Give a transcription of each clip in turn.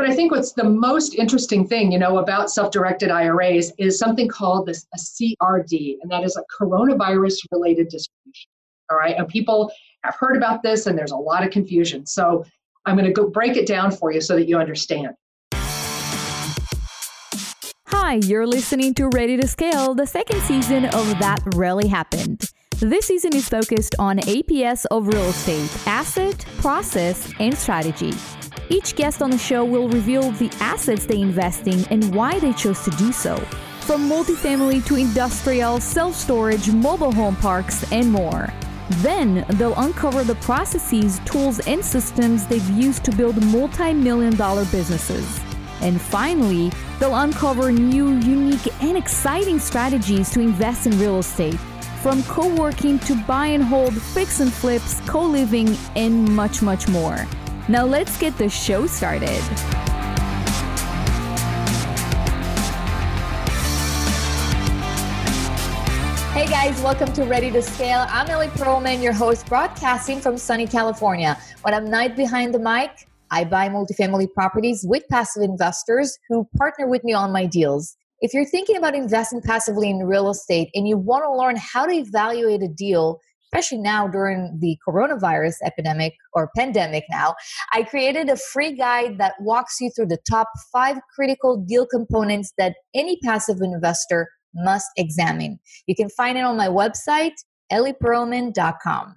But I think what's the most interesting thing, you know, about self-directed IRAs is something called this a CRD, and that is a coronavirus-related distribution. All right, and people have heard about this, and there's a lot of confusion. So I'm going to go break it down for you so that you understand. Hi, you're listening to Ready to Scale, the second season of That Really Happened. This season is focused on APS of real estate, asset, process, and strategy. Each guest on the show will reveal the assets they invest in and why they chose to do so. From multifamily to industrial, self storage, mobile home parks, and more. Then they'll uncover the processes, tools, and systems they've used to build multi million dollar businesses. And finally, they'll uncover new, unique, and exciting strategies to invest in real estate, from co working to buy and hold, fix and flips, co living, and much, much more. Now, let's get the show started. Hey guys, welcome to Ready to Scale. I'm Ellie Perlman, your host, broadcasting from sunny California. When I'm night behind the mic, I buy multifamily properties with passive investors who partner with me on my deals. If you're thinking about investing passively in real estate and you want to learn how to evaluate a deal, especially now during the coronavirus epidemic or pandemic now, I created a free guide that walks you through the top five critical deal components that any passive investor must examine. You can find it on my website, ellieperlman.com.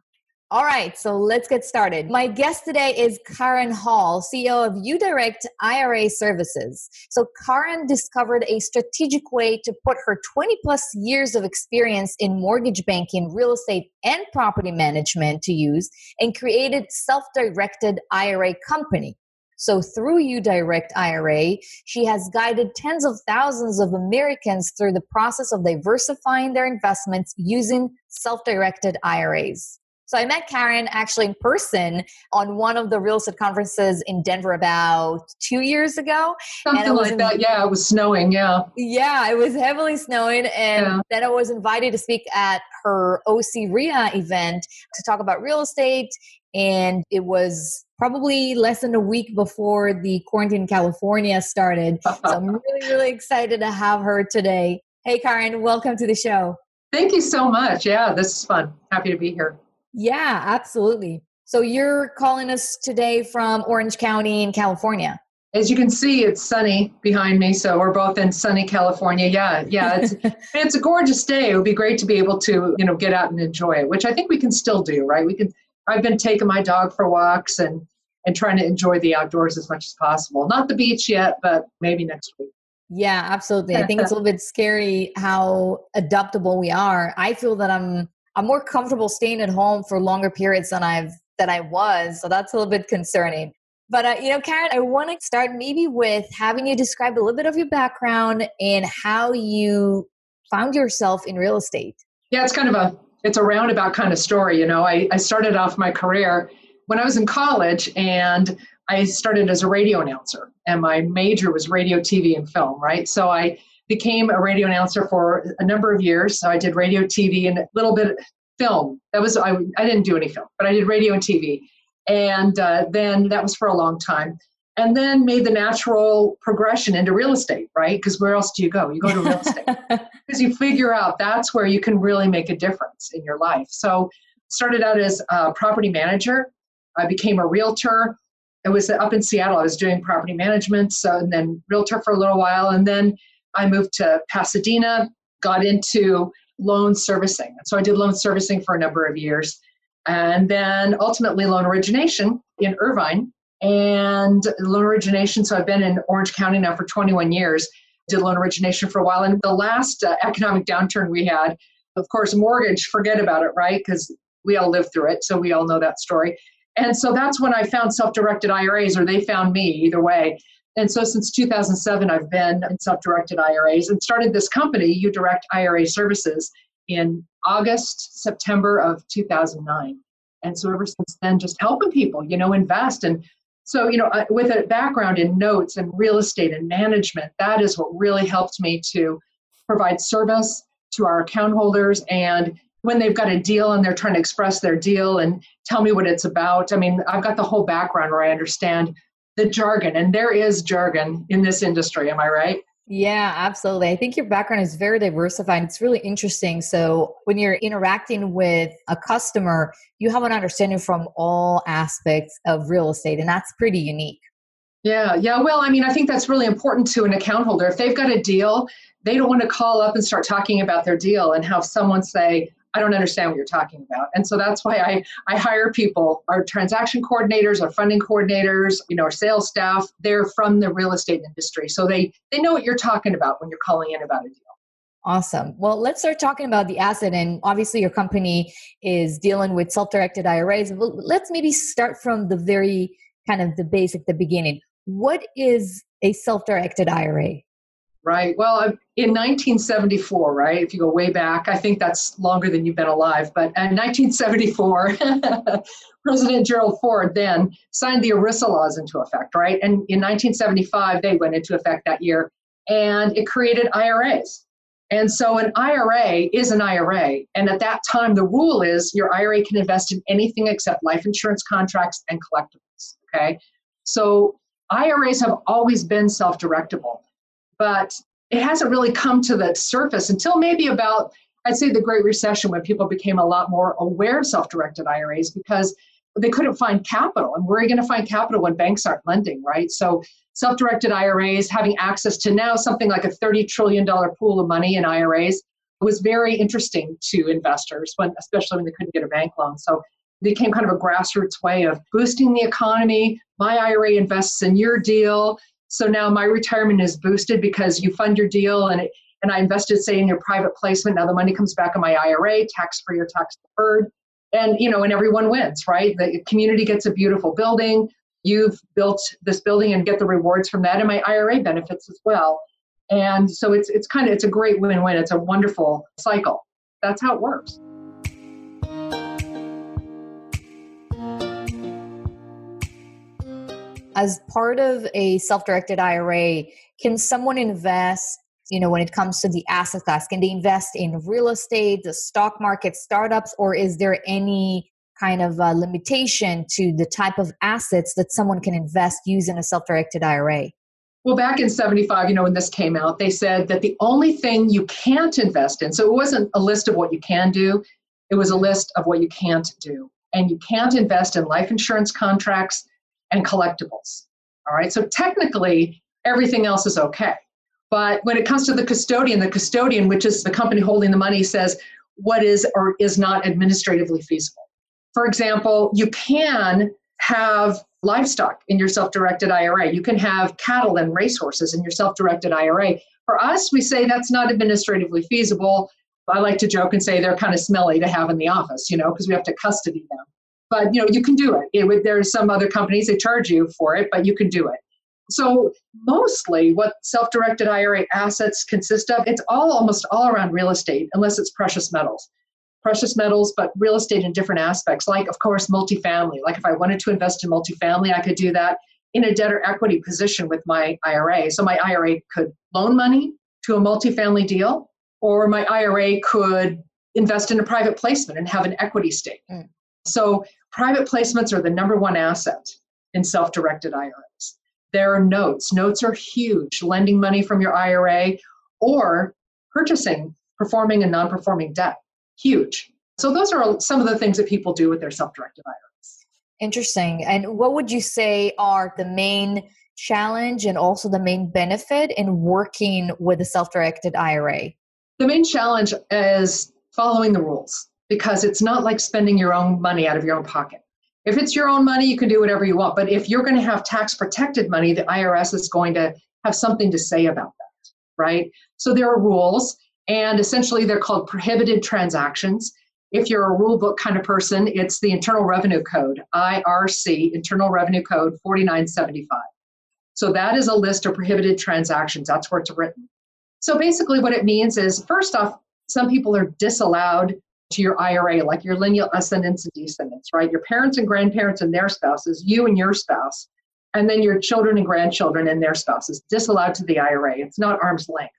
All right, so let's get started. My guest today is Karen Hall, CEO of UDirect IRA Services. So, Karen discovered a strategic way to put her 20 plus years of experience in mortgage banking, real estate, and property management to use and created self-directed IRA company. So through UDirect IRA, she has guided tens of thousands of Americans through the process of diversifying their investments using self-directed IRAs. So I met Karen actually in person on one of the real estate conferences in Denver about two years ago. Something like in, that. Yeah, it was snowing. Yeah. Yeah, it was heavily snowing. And yeah. then I was invited to speak at her OC REIA event to talk about real estate. And it was probably less than a week before the quarantine in California started. so I'm really, really excited to have her today. Hey, Karen, welcome to the show. Thank you so much. Yeah, this is fun. Happy to be here. Yeah, absolutely. So you're calling us today from Orange County in California. As you can see, it's sunny behind me, so we're both in sunny California. Yeah, yeah, it's it's a gorgeous day. It would be great to be able to, you know, get out and enjoy it, which I think we can still do, right? We can. I've been taking my dog for walks and and trying to enjoy the outdoors as much as possible. Not the beach yet, but maybe next week. Yeah, absolutely. I think it's a little bit scary how adaptable we are. I feel that I'm I'm more comfortable staying at home for longer periods than I've than I was. So that's a little bit concerning. But uh, you know, Karen, I want to start maybe with having you describe a little bit of your background and how you found yourself in real estate. Yeah, it's kind of a it's a roundabout kind of story. You know, I, I started off my career when I was in college and I started as a radio announcer and my major was radio, TV, and film, right? So I became a radio announcer for a number of years. So I did radio, TV, and a little bit film. That was I. I didn't do any film, but I did radio and TV, and uh, then that was for a long time. And then made the natural progression into real estate, right? Because where else do you go? You go to real estate because you figure out that's where you can really make a difference in your life. So started out as a property manager. I became a realtor. It was up in Seattle. I was doing property management, so and then realtor for a little while, and then I moved to Pasadena, got into loan servicing. So I did loan servicing for a number of years. And then ultimately loan origination in Irvine and loan origination. So I've been in Orange County now for 21 years, did loan origination for a while. And the last uh, economic downturn we had, of course, mortgage, forget about it, right? Because we all lived through it. So we all know that story. And so that's when I found self directed IRAs, or they found me, either way. And so since 2007, I've been in self directed IRAs and started this company, UDirect IRA Services, in August, September of 2009. And so ever since then, just helping people, you know, invest. And so, you know, uh, with a background in notes and real estate and management, that is what really helped me to provide service to our account holders. And when they've got a deal and they're trying to express their deal and tell me what it's about, I mean, I've got the whole background where I understand the jargon, and there is jargon in this industry. Am I right? Yeah, absolutely. I think your background is very diversified. It's really interesting. So, when you're interacting with a customer, you have an understanding from all aspects of real estate, and that's pretty unique. Yeah, yeah. Well, I mean, I think that's really important to an account holder. If they've got a deal, they don't want to call up and start talking about their deal and have someone say, I don't understand what you're talking about. And so that's why I, I hire people, our transaction coordinators, our funding coordinators, you know, our sales staff, they're from the real estate industry. So they they know what you're talking about when you're calling in about a deal. Awesome. Well, let's start talking about the asset. And obviously, your company is dealing with self directed IRAs. Let's maybe start from the very kind of the basic, the beginning. What is a self directed IRA? Right. Well, um, in 1974, right, if you go way back, I think that's longer than you've been alive, but uh, in 1974, President Gerald Ford then signed the ERISA laws into effect, right? And in 1975, they went into effect that year, and it created IRAs. And so an IRA is an IRA. And at that time, the rule is your IRA can invest in anything except life insurance contracts and collectibles. Okay. So IRAs have always been self directable, but it hasn't really come to the surface until maybe about, I'd say, the Great Recession when people became a lot more aware of self directed IRAs because they couldn't find capital. And where are you going to find capital when banks aren't lending, right? So self directed IRAs, having access to now something like a $30 trillion pool of money in IRAs was very interesting to investors, when, especially when they couldn't get a bank loan. So it became kind of a grassroots way of boosting the economy. My IRA invests in your deal. So now my retirement is boosted because you fund your deal and it, and I invested, say, in your private placement. Now the money comes back in my IRA, tax free or tax deferred. And you know, and everyone wins, right? The community gets a beautiful building. You've built this building and get the rewards from that, and my IRA benefits as well. And so it's it's kind of it's a great win-win. It's a wonderful cycle. That's how it works. As part of a self-directed IRA, can someone invest, you know, when it comes to the asset class, can they invest in real estate, the stock market, startups, or is there any kind of uh, limitation to the type of assets that someone can invest using a self-directed IRA? Well, back in 75, you know, when this came out, they said that the only thing you can't invest in, so it wasn't a list of what you can do, it was a list of what you can't do. And you can't invest in life insurance contracts, and collectibles. All right, so technically everything else is okay. But when it comes to the custodian, the custodian, which is the company holding the money, says what is or is not administratively feasible. For example, you can have livestock in your self directed IRA. You can have cattle and racehorses in your self directed IRA. For us, we say that's not administratively feasible. I like to joke and say they're kind of smelly to have in the office, you know, because we have to custody them but you know you can do it. it would, there's some other companies they charge you for it, but you can do it. So mostly what self-directed IRA assets consist of, it's all almost all around real estate, unless it's precious metals. Precious metals, but real estate in different aspects, like of course multifamily. Like if I wanted to invest in multifamily, I could do that in a debtor equity position with my IRA. So my IRA could loan money to a multifamily deal, or my IRA could invest in a private placement and have an equity stake. Mm. So private placements are the number one asset in self directed IRAs. There are notes. Notes are huge, lending money from your IRA or purchasing performing and non performing debt. Huge. So, those are some of the things that people do with their self directed IRAs. Interesting. And what would you say are the main challenge and also the main benefit in working with a self directed IRA? The main challenge is following the rules because it's not like spending your own money out of your own pocket. If it's your own money, you can do whatever you want. But if you're going to have tax protected money, the IRS is going to have something to say about that, right? So there are rules, and essentially they're called prohibited transactions. If you're a rule book kind of person, it's the Internal Revenue Code, IRC, Internal Revenue Code 4975. So that is a list of prohibited transactions. That's where it's written. So basically, what it means is first off, some people are disallowed to your IRA, like your lineal ascendants and descendants, right? Your parents and grandparents and their spouses, you and your spouse, and then your children and grandchildren and their spouses, disallowed to the IRA. It's not arm's length.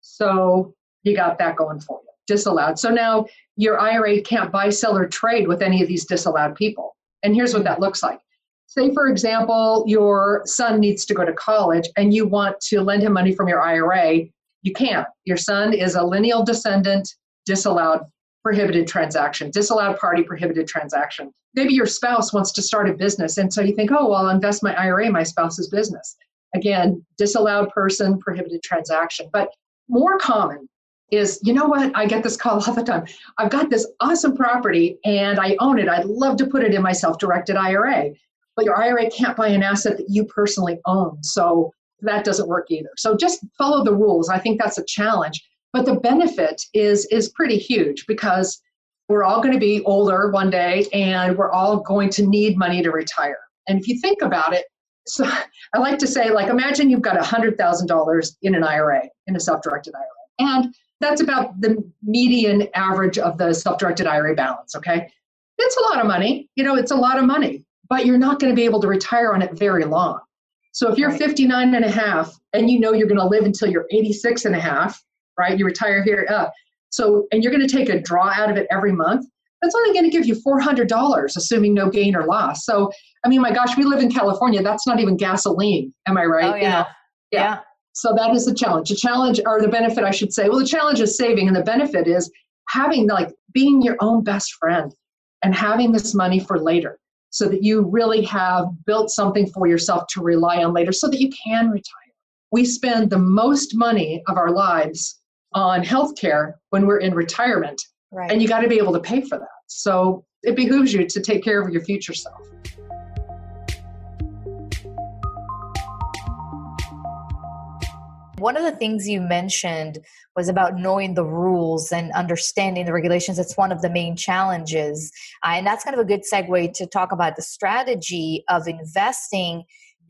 So you got that going for you, disallowed. So now your IRA can't buy, sell, or trade with any of these disallowed people. And here's what that looks like Say, for example, your son needs to go to college and you want to lend him money from your IRA. You can't. Your son is a lineal descendant, disallowed prohibited transaction, disallowed party prohibited transaction. Maybe your spouse wants to start a business, and so you think, oh, well, I'll invest my IRA in my spouse's business. Again, disallowed person, prohibited transaction. But more common is, you know what? I get this call all the time. I've got this awesome property and I own it. I'd love to put it in my self directed IRA, but your IRA can't buy an asset that you personally own. So that doesn't work either. So just follow the rules. I think that's a challenge. But the benefit is is pretty huge because we're all going to be older one day and we're all going to need money to retire. And if you think about it, so I like to say, like, imagine you've got $100,000 in an IRA, in a self directed IRA. And that's about the median average of the self directed IRA balance, okay? It's a lot of money. You know, it's a lot of money, but you're not going to be able to retire on it very long. So if you're right. 59 and a half and you know you're going to live until you're 86 and a half, right? You retire here. Uh, so, and you're going to take a draw out of it every month. That's only going to give you $400, assuming no gain or loss. So, I mean, my gosh, we live in California. That's not even gasoline. Am I right? Oh, yeah. You know? yeah. yeah. So that is the challenge. The challenge, or the benefit, I should say. Well, the challenge is saving, and the benefit is having, like, being your own best friend and having this money for later so that you really have built something for yourself to rely on later so that you can retire. We spend the most money of our lives on healthcare when we're in retirement. Right. And you got to be able to pay for that. So it behooves you to take care of your future self. One of the things you mentioned was about knowing the rules and understanding the regulations. It's one of the main challenges. Uh, and that's kind of a good segue to talk about the strategy of investing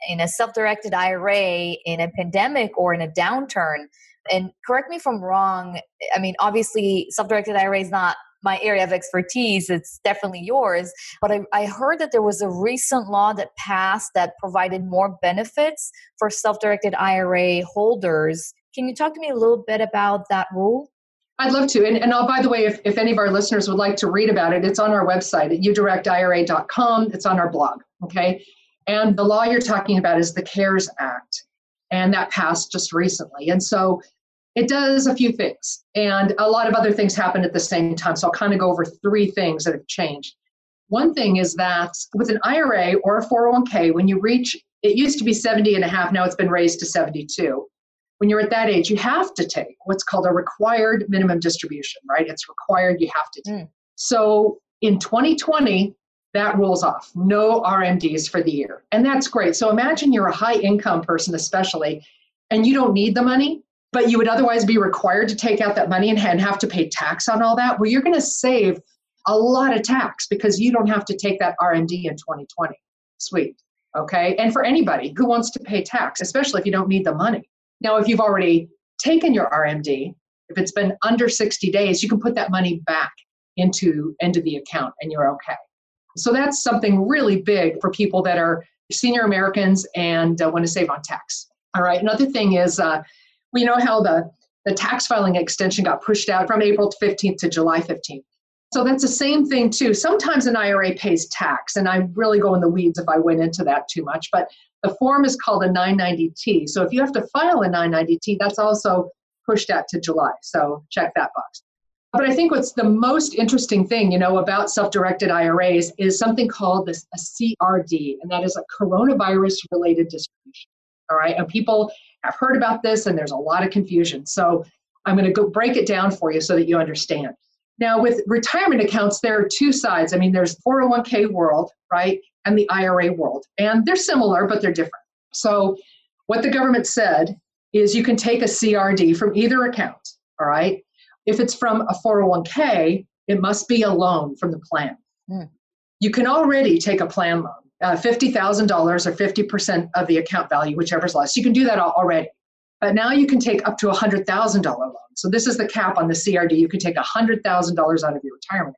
in a self directed IRA in a pandemic or in a downturn. And correct me if I'm wrong. I mean, obviously, self directed IRA is not my area of expertise. It's definitely yours. But I, I, heard that there was a recent law that passed that provided more benefits for self directed IRA holders. Can you talk to me a little bit about that rule? I'd love to. And, and oh, by the way, if, if any of our listeners would like to read about it, it's on our website at udirectira.com. It's on our blog. Okay. And the law you're talking about is the CARES Act. And that passed just recently. And so it does a few things, and a lot of other things happen at the same time. So I'll kind of go over three things that have changed. One thing is that with an IRA or a 401k, when you reach, it used to be 70 and a half, now it's been raised to 72. When you're at that age, you have to take what's called a required minimum distribution, right? It's required, you have to take. Mm. So in 2020, that rules off. No RMDs for the year. And that's great. So imagine you're a high income person, especially, and you don't need the money but you would otherwise be required to take out that money and have to pay tax on all that, well, you're going to save a lot of tax because you don't have to take that RMD in 2020. Sweet. Okay. And for anybody who wants to pay tax, especially if you don't need the money. Now, if you've already taken your RMD, if it's been under 60 days, you can put that money back into, into the account and you're okay. So that's something really big for people that are senior Americans and uh, want to save on tax. All right. Another thing is uh, we know how the, the tax filing extension got pushed out from April 15th to July 15th. So that's the same thing too. Sometimes an IRA pays tax, and I really go in the weeds if I went into that too much, but the form is called a 990T. So if you have to file a 990T, that's also pushed out to July. So check that box. But I think what's the most interesting thing, you know, about self-directed IRAs is something called this a CRD, and that is a coronavirus-related distribution. All right, and people have heard about this and there's a lot of confusion. So I'm going to go break it down for you so that you understand. Now, with retirement accounts, there are two sides. I mean, there's 401k world, right, and the IRA world, and they're similar, but they're different. So, what the government said is you can take a CRD from either account, all right? If it's from a 401k, it must be a loan from the plan. Mm. You can already take a plan loan uh, $50,000 or 50% of the account value, whichever's less. You can do that already. But now you can take up to a $100,000 loan. So this is the cap on the CRD. You can take $100,000 out of your retirement.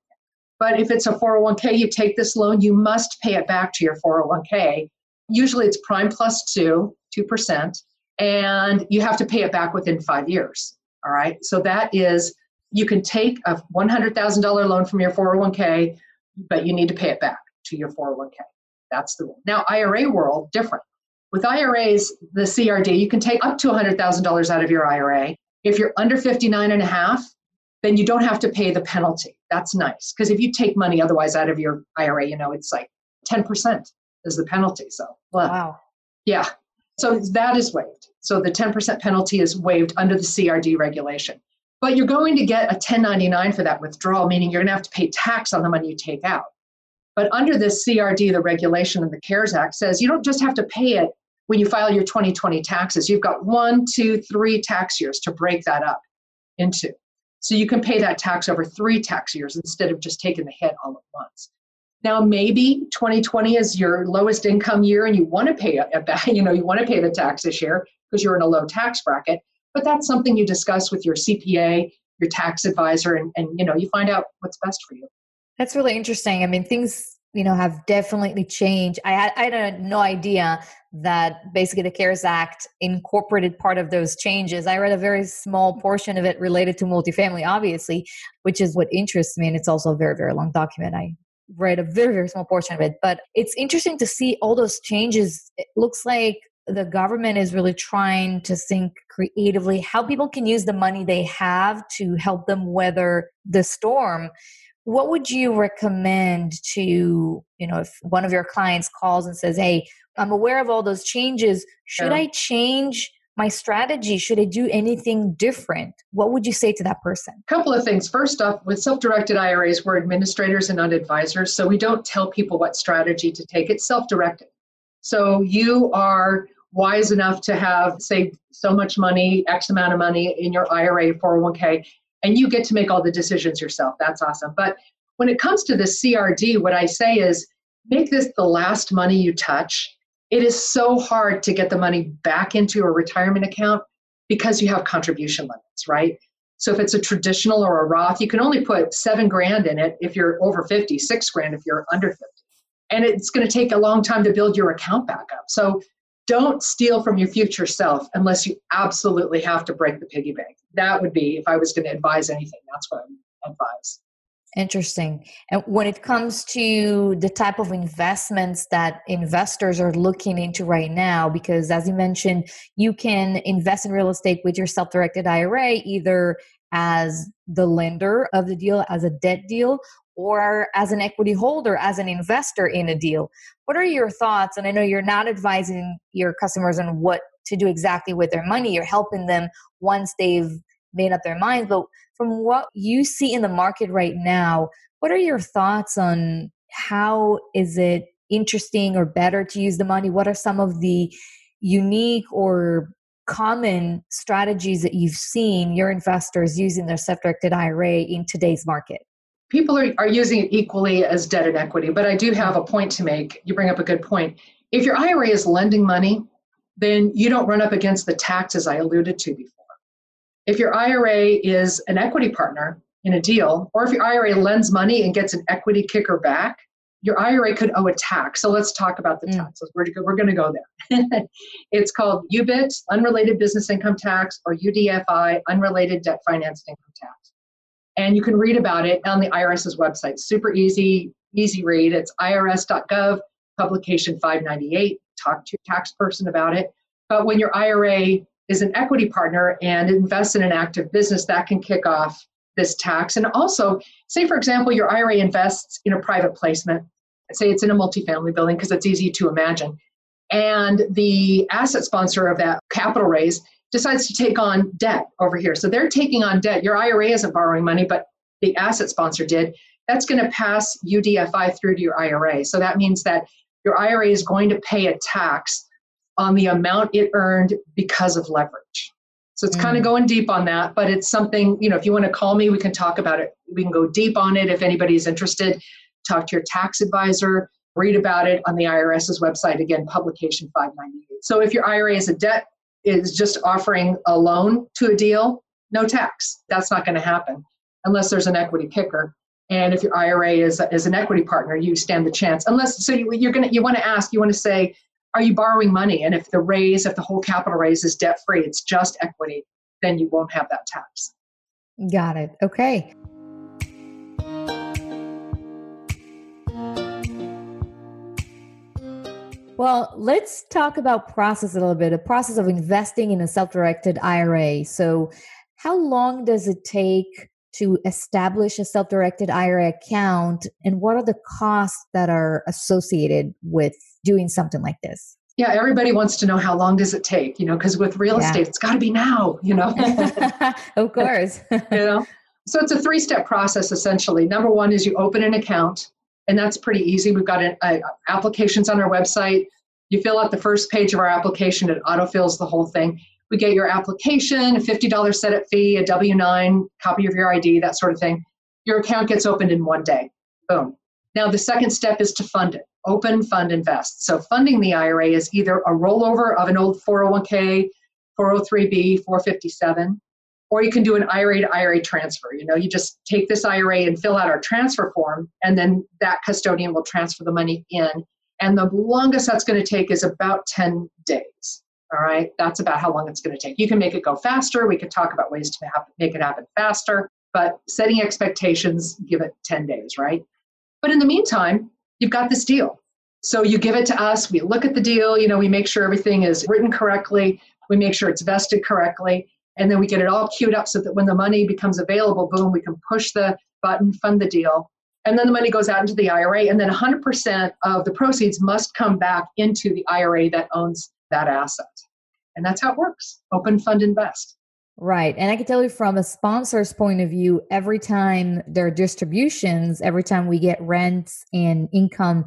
But if it's a 401k, you take this loan, you must pay it back to your 401k. Usually it's prime plus two, 2%, and you have to pay it back within five years. All right. So that is, you can take a $100,000 loan from your 401k, but you need to pay it back to your 401k. That's the rule. Now, IRA world, different. With IRAs, the CRD, you can take up to $100,000 out of your IRA. If you're under 59 and a half, then you don't have to pay the penalty. That's nice. Because if you take money otherwise out of your IRA, you know, it's like 10% is the penalty. So, well, wow. Yeah. So that is waived. So the 10% penalty is waived under the CRD regulation. But you're going to get a 1099 for that withdrawal, meaning you're going to have to pay tax on the money you take out. But under this CRD, the regulation of the CARES Act says you don't just have to pay it when you file your 2020 taxes. You've got one, two, three tax years to break that up into. So you can pay that tax over three tax years instead of just taking the hit all at once. Now, maybe 2020 is your lowest income year and you want to pay a, you know, you want to pay the tax this year because you're in a low tax bracket, but that's something you discuss with your CPA, your tax advisor, and, and you know, you find out what's best for you. That's really interesting. I mean, things you know have definitely changed. I had I had no idea that basically the CARES Act incorporated part of those changes. I read a very small portion of it related to multifamily, obviously, which is what interests me, and it's also a very very long document. I read a very very small portion of it, but it's interesting to see all those changes. It looks like the government is really trying to think creatively how people can use the money they have to help them weather the storm what would you recommend to you know if one of your clients calls and says hey i'm aware of all those changes. Should i change my strategy? Should i do anything different? What would you say to that person? A couple of things. First off with self-directed iras we're administrators and not advisors so we don't tell people what strategy to take. It's self-directed. So you are wise enough to have saved so much money, X amount of money in your IRA, 401k, and you get to make all the decisions yourself. That's awesome. But when it comes to the CRD, what I say is make this the last money you touch. It is so hard to get the money back into a retirement account because you have contribution limits, right? So if it's a traditional or a Roth, you can only put seven grand in it if you're over 50, six grand if you're under 50. And it's going to take a long time to build your account back up. So don't steal from your future self unless you absolutely have to break the piggy bank. That would be, if I was going to advise anything, that's what I would advise. Interesting. And when it comes to the type of investments that investors are looking into right now, because as you mentioned, you can invest in real estate with your self directed IRA either as the lender of the deal, as a debt deal, or as an equity holder, as an investor in a deal. What are your thoughts? And I know you're not advising your customers on what to do exactly with their money, you're helping them once they've made up their minds. But from what you see in the market right now, what are your thoughts on how is it interesting or better to use the money? What are some of the unique or common strategies that you've seen your investors using their self-directed IRA in today's market? People are, are using it equally as debt and equity, but I do have a point to make. You bring up a good point. If your IRA is lending money, then you don't run up against the taxes I alluded to before. If your IRA is an equity partner in a deal, or if your IRA lends money and gets an equity kicker back, your IRA could owe a tax. So let's talk about the mm. taxes. We're, we're going to go there. it's called UBIT, Unrelated Business Income Tax, or UDFI, Unrelated Debt Financed Income Tax. And you can read about it on the IRS's website. Super easy, easy read. It's irs.gov, publication 598. Talk to your tax person about it. But when your IRA is an equity partner and invests in an active business, that can kick off this tax. And also, say, for example, your IRA invests in a private placement. Say it's in a multifamily building because it's easy to imagine. And the asset sponsor of that capital raise decides to take on debt over here. So they're taking on debt. Your IRA isn't borrowing money, but the asset sponsor did. That's going to pass UDFI through to your IRA. So that means that your IRA is going to pay a tax on the amount it earned because of leverage. So it's mm. kind of going deep on that, but it's something, you know, if you want to call me, we can talk about it. We can go deep on it if anybody's interested. Talk to your tax advisor, read about it on the IRS's website. Again, publication 598. So if your IRA is a debt is just offering a loan to a deal, no tax. That's not going to happen unless there's an equity kicker. And if your IRA is, is an equity partner, you stand the chance. Unless, so you, you're to, you want to ask, you want to say, are you borrowing money? And if the raise, if the whole capital raise is debt free, it's just equity, then you won't have that tax. Got it. Okay. Well, let's talk about process a little bit. The process of investing in a self-directed IRA. So, how long does it take to establish a self-directed IRA account and what are the costs that are associated with doing something like this? Yeah, everybody wants to know how long does it take, you know, because with real yeah. estate, it's got to be now, you know. of course. you know. So it's a three-step process essentially. Number 1 is you open an account and that's pretty easy. We've got a, a, applications on our website. You fill out the first page of our application, it autofills the whole thing. We get your application, a $50 setup fee, a W 9, copy of your ID, that sort of thing. Your account gets opened in one day. Boom. Now, the second step is to fund it open, fund, invest. So, funding the IRA is either a rollover of an old 401k, 403b, 457, or you can do an IRA to IRA transfer. You know, you just take this IRA and fill out our transfer form, and then that custodian will transfer the money in. And the longest that's going to take is about 10 days. All right, that's about how long it's going to take. You can make it go faster. We could talk about ways to make it happen faster, but setting expectations, give it 10 days, right? But in the meantime, you've got this deal. So you give it to us, we look at the deal, you know, we make sure everything is written correctly, we make sure it's vested correctly, and then we get it all queued up so that when the money becomes available, boom, we can push the button, fund the deal, and then the money goes out into the IRA, and then 100% of the proceeds must come back into the IRA that owns that asset. And that's how it works open, fund, invest. Right. And I can tell you from a sponsor's point of view, every time there are distributions, every time we get rents and income,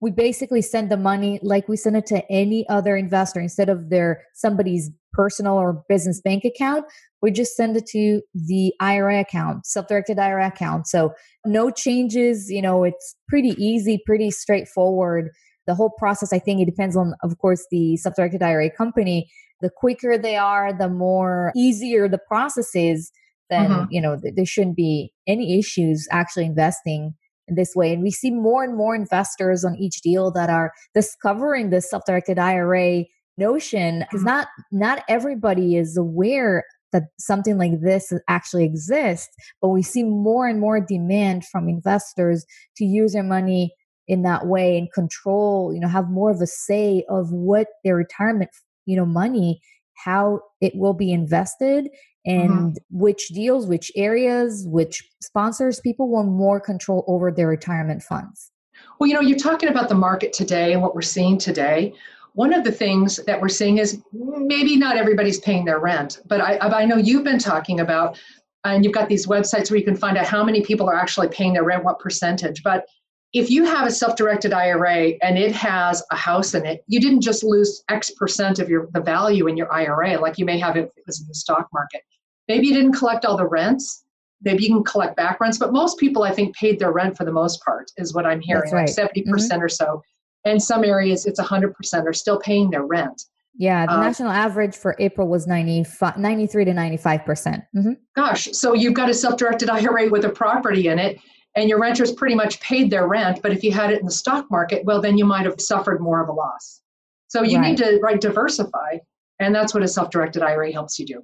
we basically send the money like we send it to any other investor instead of their somebody's personal or business bank account we just send it to the ira account self-directed ira account so no changes you know it's pretty easy pretty straightforward the whole process i think it depends on of course the self-directed ira company the quicker they are the more easier the process is then mm-hmm. you know there shouldn't be any issues actually investing in this way. And we see more and more investors on each deal that are discovering this self-directed IRA notion because mm-hmm. not not everybody is aware that something like this actually exists, but we see more and more demand from investors to use their money in that way and control, you know, have more of a say of what their retirement, you know, money, how it will be invested Mm-hmm. and mm-hmm. which deals, which areas, which sponsors, people want more control over their retirement funds. Well, you know, you're talking about the market today and what we're seeing today. One of the things that we're seeing is maybe not everybody's paying their rent, but I, I know you've been talking about, and you've got these websites where you can find out how many people are actually paying their rent, what percentage. But if you have a self-directed IRA and it has a house in it, you didn't just lose X percent of your the value in your IRA like you may have if it was in the stock market. Maybe you didn't collect all the rents. Maybe you can collect back rents, but most people, I think, paid their rent for the most part, is what I'm hearing, right. like 70% mm-hmm. or so. In some areas, it's 100% are still paying their rent. Yeah, the uh, national average for April was 95, 93 to 95%. percent mm-hmm. Gosh, so you've got a self directed IRA with a property in it, and your renters pretty much paid their rent. But if you had it in the stock market, well, then you might have suffered more of a loss. So you right. need to right, diversify, and that's what a self directed IRA helps you do.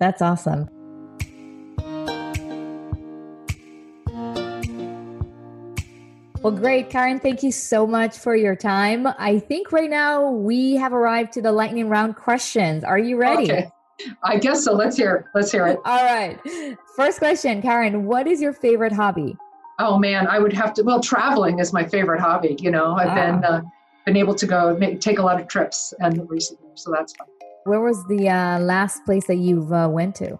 That's awesome. Well, great, Karen. Thank you so much for your time. I think right now we have arrived to the lightning round questions. Are you ready? Okay. I guess so. Let's hear it. Let's hear it. All right. First question, Karen, what is your favorite hobby? Oh man, I would have to well, traveling is my favorite hobby, you know. I've been uh, been able to go make, take a lot of trips and recently, so that's fun. Where was the uh, last place that you've uh, went to?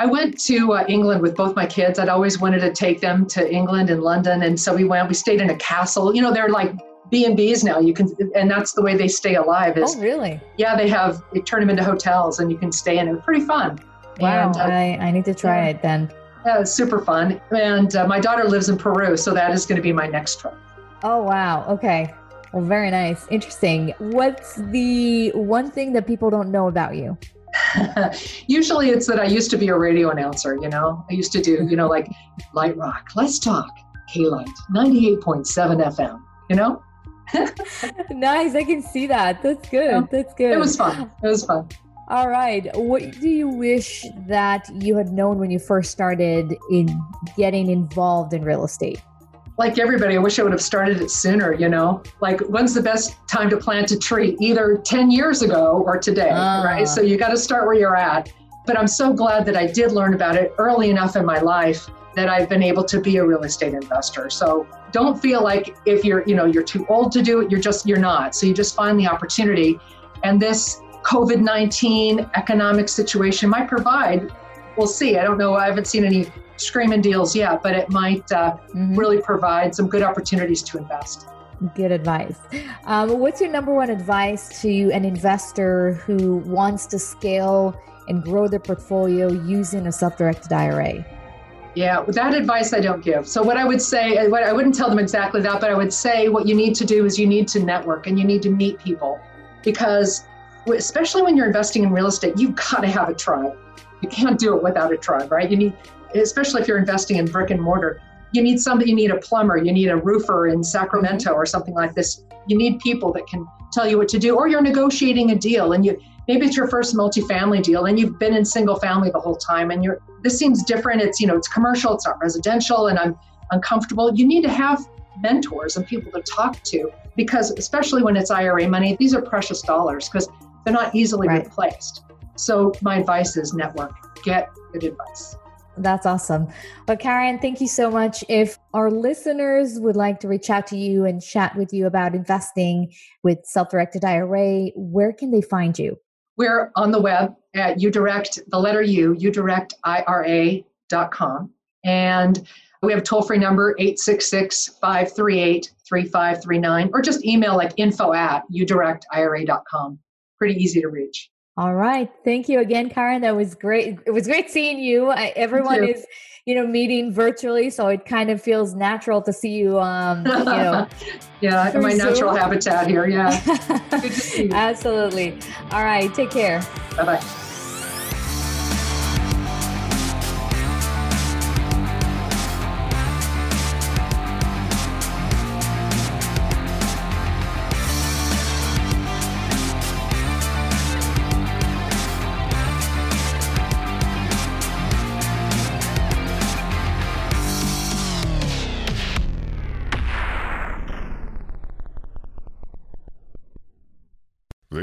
I went to uh, England with both my kids. I'd always wanted to take them to England and London, and so we went. We stayed in a castle. You know, they're like B and B's now. You can, and that's the way they stay alive. Is, oh, really? Yeah, they have. They turn them into hotels, and you can stay in. It was pretty fun. Wow, and, uh, I, I need to try yeah. it then. Yeah, it's super fun. And uh, my daughter lives in Peru, so that is going to be my next trip. Oh wow! Okay, well, very nice. Interesting. What's the one thing that people don't know about you? Usually it's that I used to be a radio announcer, you know. I used to do, you know, like Light Rock, Let's Talk, K Light, 98.7 FM, you know? nice. I can see that. That's good. Yeah. That's good. It was fun. It was fun. All right. What do you wish that you had known when you first started in getting involved in real estate? Like everybody, I wish I would have started it sooner, you know? Like, when's the best time to plant a tree? Either 10 years ago or today, right? So ah. you got to start where you're at. But I'm so glad that I did learn about it early enough in my life that I've been able to be a real estate investor. So don't feel like if you're, you know, you're too old to do it, you're just, you're not. So you just find the opportunity. And this COVID 19 economic situation might provide, we'll see. I don't know. I haven't seen any screaming deals yet, but it might uh, mm-hmm. really provide some good opportunities to invest. Good advice. Um, what's your number one advice to an investor who wants to scale and grow their portfolio using a self directed IRA? Yeah, that advice I don't give. So what I would say, what I wouldn't tell them exactly that, but I would say what you need to do is you need to network and you need to meet people because especially when you're investing in real estate, you've got to have a tribe. You can't do it without a tribe, right? You need especially if you're investing in brick and mortar, you need somebody, you need a plumber, you need a roofer in Sacramento or something like this. You need people that can tell you what to do, or you're negotiating a deal and you maybe it's your first multifamily deal and you've been in single family the whole time and you're this seems different. It's you know, it's commercial, it's not residential, and I'm uncomfortable. You need to have mentors and people to talk to because especially when it's IRA money, these are precious dollars because they're not easily right. replaced. So my advice is network. Get good advice. That's awesome. But Karen, thank you so much. If our listeners would like to reach out to you and chat with you about investing with self directed IRA, where can they find you? We're on the web at udirect, the letter U, udirectira.com. And we have a toll free number, 866 538 3539, or just email like info at udirectira.com. Pretty easy to reach. All right. Thank you again, Karen. That was great. It was great seeing you. I, everyone you. is, you know, meeting virtually, so it kind of feels natural to see you. Um, you know, yeah, my Zoom. natural habitat here. Yeah. Absolutely. All right. Take care. Bye bye.